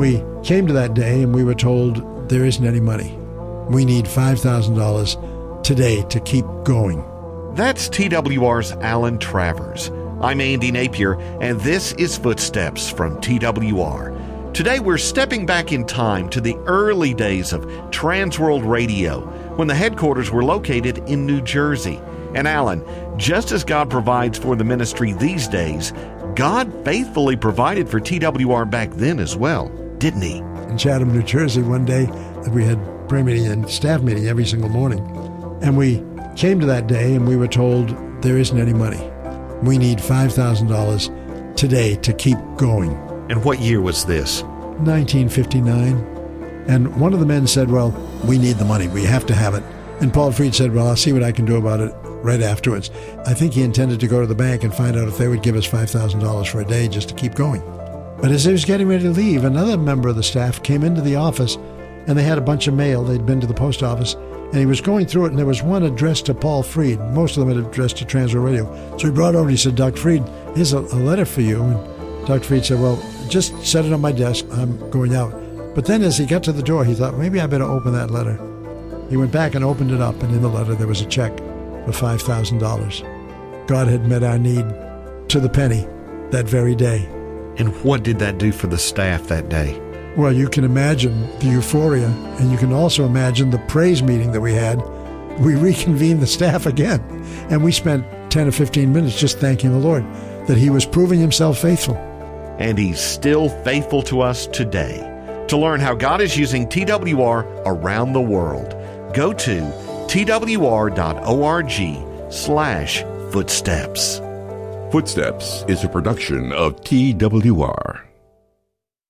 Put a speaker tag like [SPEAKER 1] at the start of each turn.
[SPEAKER 1] We came to that day and we were told there isn't any money. We need $5,000 today to keep going.
[SPEAKER 2] That's TWR's Alan Travers. I'm Andy Napier, and this is Footsteps from TWR. Today we're stepping back in time to the early days of Transworld Radio when the headquarters were located in New Jersey. And Alan, just as God provides for the ministry these days, God faithfully provided for TWR back then as well, didn't He?
[SPEAKER 1] In Chatham, New Jersey, one day we had prayer meeting and staff meeting every single morning. And we came to that day and we were told there isn't any money. We need $5,000 today to keep going.
[SPEAKER 2] And what year was this?
[SPEAKER 1] 1959. And one of the men said, Well, we need the money. We have to have it. And Paul Freed said, Well, I'll see what I can do about it right afterwards. I think he intended to go to the bank and find out if they would give us $5,000 for a day just to keep going. But as he was getting ready to leave, another member of the staff came into the office and they had a bunch of mail. They'd been to the post office, and he was going through it, and there was one addressed to Paul Freed. Most of them had addressed to Transworld Radio. So he brought over and he said, Dr. Freed, here's a, a letter for you. And Dr. Freed said, Well, just set it on my desk. I'm going out. But then as he got to the door, he thought, maybe I better open that letter. He went back and opened it up, and in the letter there was a check for $5,000. God had met our need to the penny that very day.
[SPEAKER 2] And what did that do for the staff that day?
[SPEAKER 1] Well, you can imagine the euphoria, and you can also imagine the praise meeting that we had. We reconvened the staff again, and we spent 10 or 15 minutes just thanking the Lord that He was proving Himself faithful.
[SPEAKER 2] And He's still faithful to us today. To learn how God is using TWR around the world, go to twr.org slash footsteps.
[SPEAKER 3] Footsteps is a production of TWR.